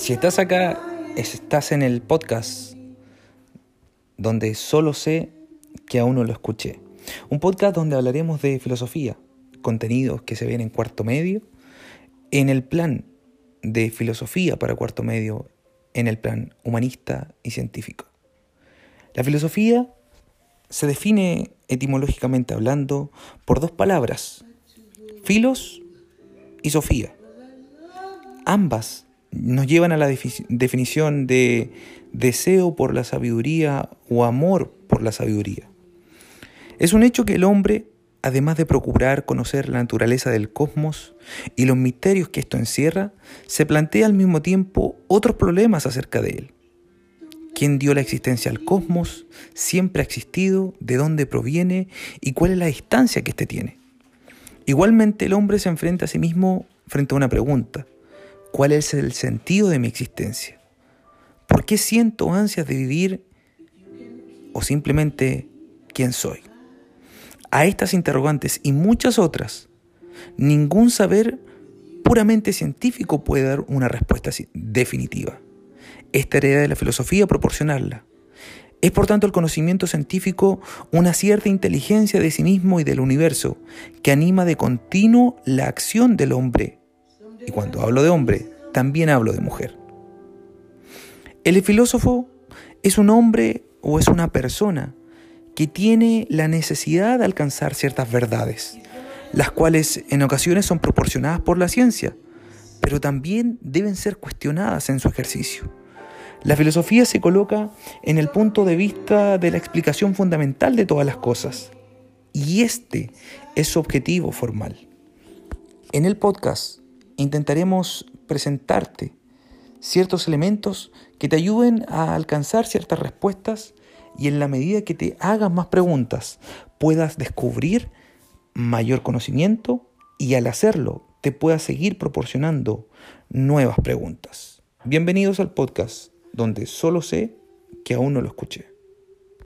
Si estás acá, estás en el podcast donde solo sé que aún no lo escuché. Un podcast donde hablaremos de filosofía, contenidos que se ven en cuarto medio, en el plan de filosofía para cuarto medio, en el plan humanista y científico. La filosofía se define etimológicamente hablando por dos palabras, filos y sofía. Ambas nos llevan a la definición de deseo por la sabiduría o amor por la sabiduría. Es un hecho que el hombre, además de procurar conocer la naturaleza del cosmos y los misterios que esto encierra, se plantea al mismo tiempo otros problemas acerca de él. ¿Quién dio la existencia al cosmos? ¿Siempre ha existido? ¿De dónde proviene? ¿Y cuál es la distancia que éste tiene? Igualmente el hombre se enfrenta a sí mismo frente a una pregunta cuál es el sentido de mi existencia. ¿Por qué siento ansias de vivir o simplemente quién soy? A estas interrogantes y muchas otras, ningún saber puramente científico puede dar una respuesta definitiva. Es tarea de la filosofía proporcionarla. Es por tanto el conocimiento científico una cierta inteligencia de sí mismo y del universo que anima de continuo la acción del hombre y cuando hablo de hombre, también hablo de mujer. El filósofo es un hombre o es una persona que tiene la necesidad de alcanzar ciertas verdades, las cuales en ocasiones son proporcionadas por la ciencia, pero también deben ser cuestionadas en su ejercicio. La filosofía se coloca en el punto de vista de la explicación fundamental de todas las cosas, y este es su objetivo formal. En el podcast intentaremos presentarte ciertos elementos que te ayuden a alcanzar ciertas respuestas y en la medida que te hagas más preguntas puedas descubrir mayor conocimiento y al hacerlo te puedas seguir proporcionando nuevas preguntas. Bienvenidos al podcast donde solo sé que aún no lo escuché.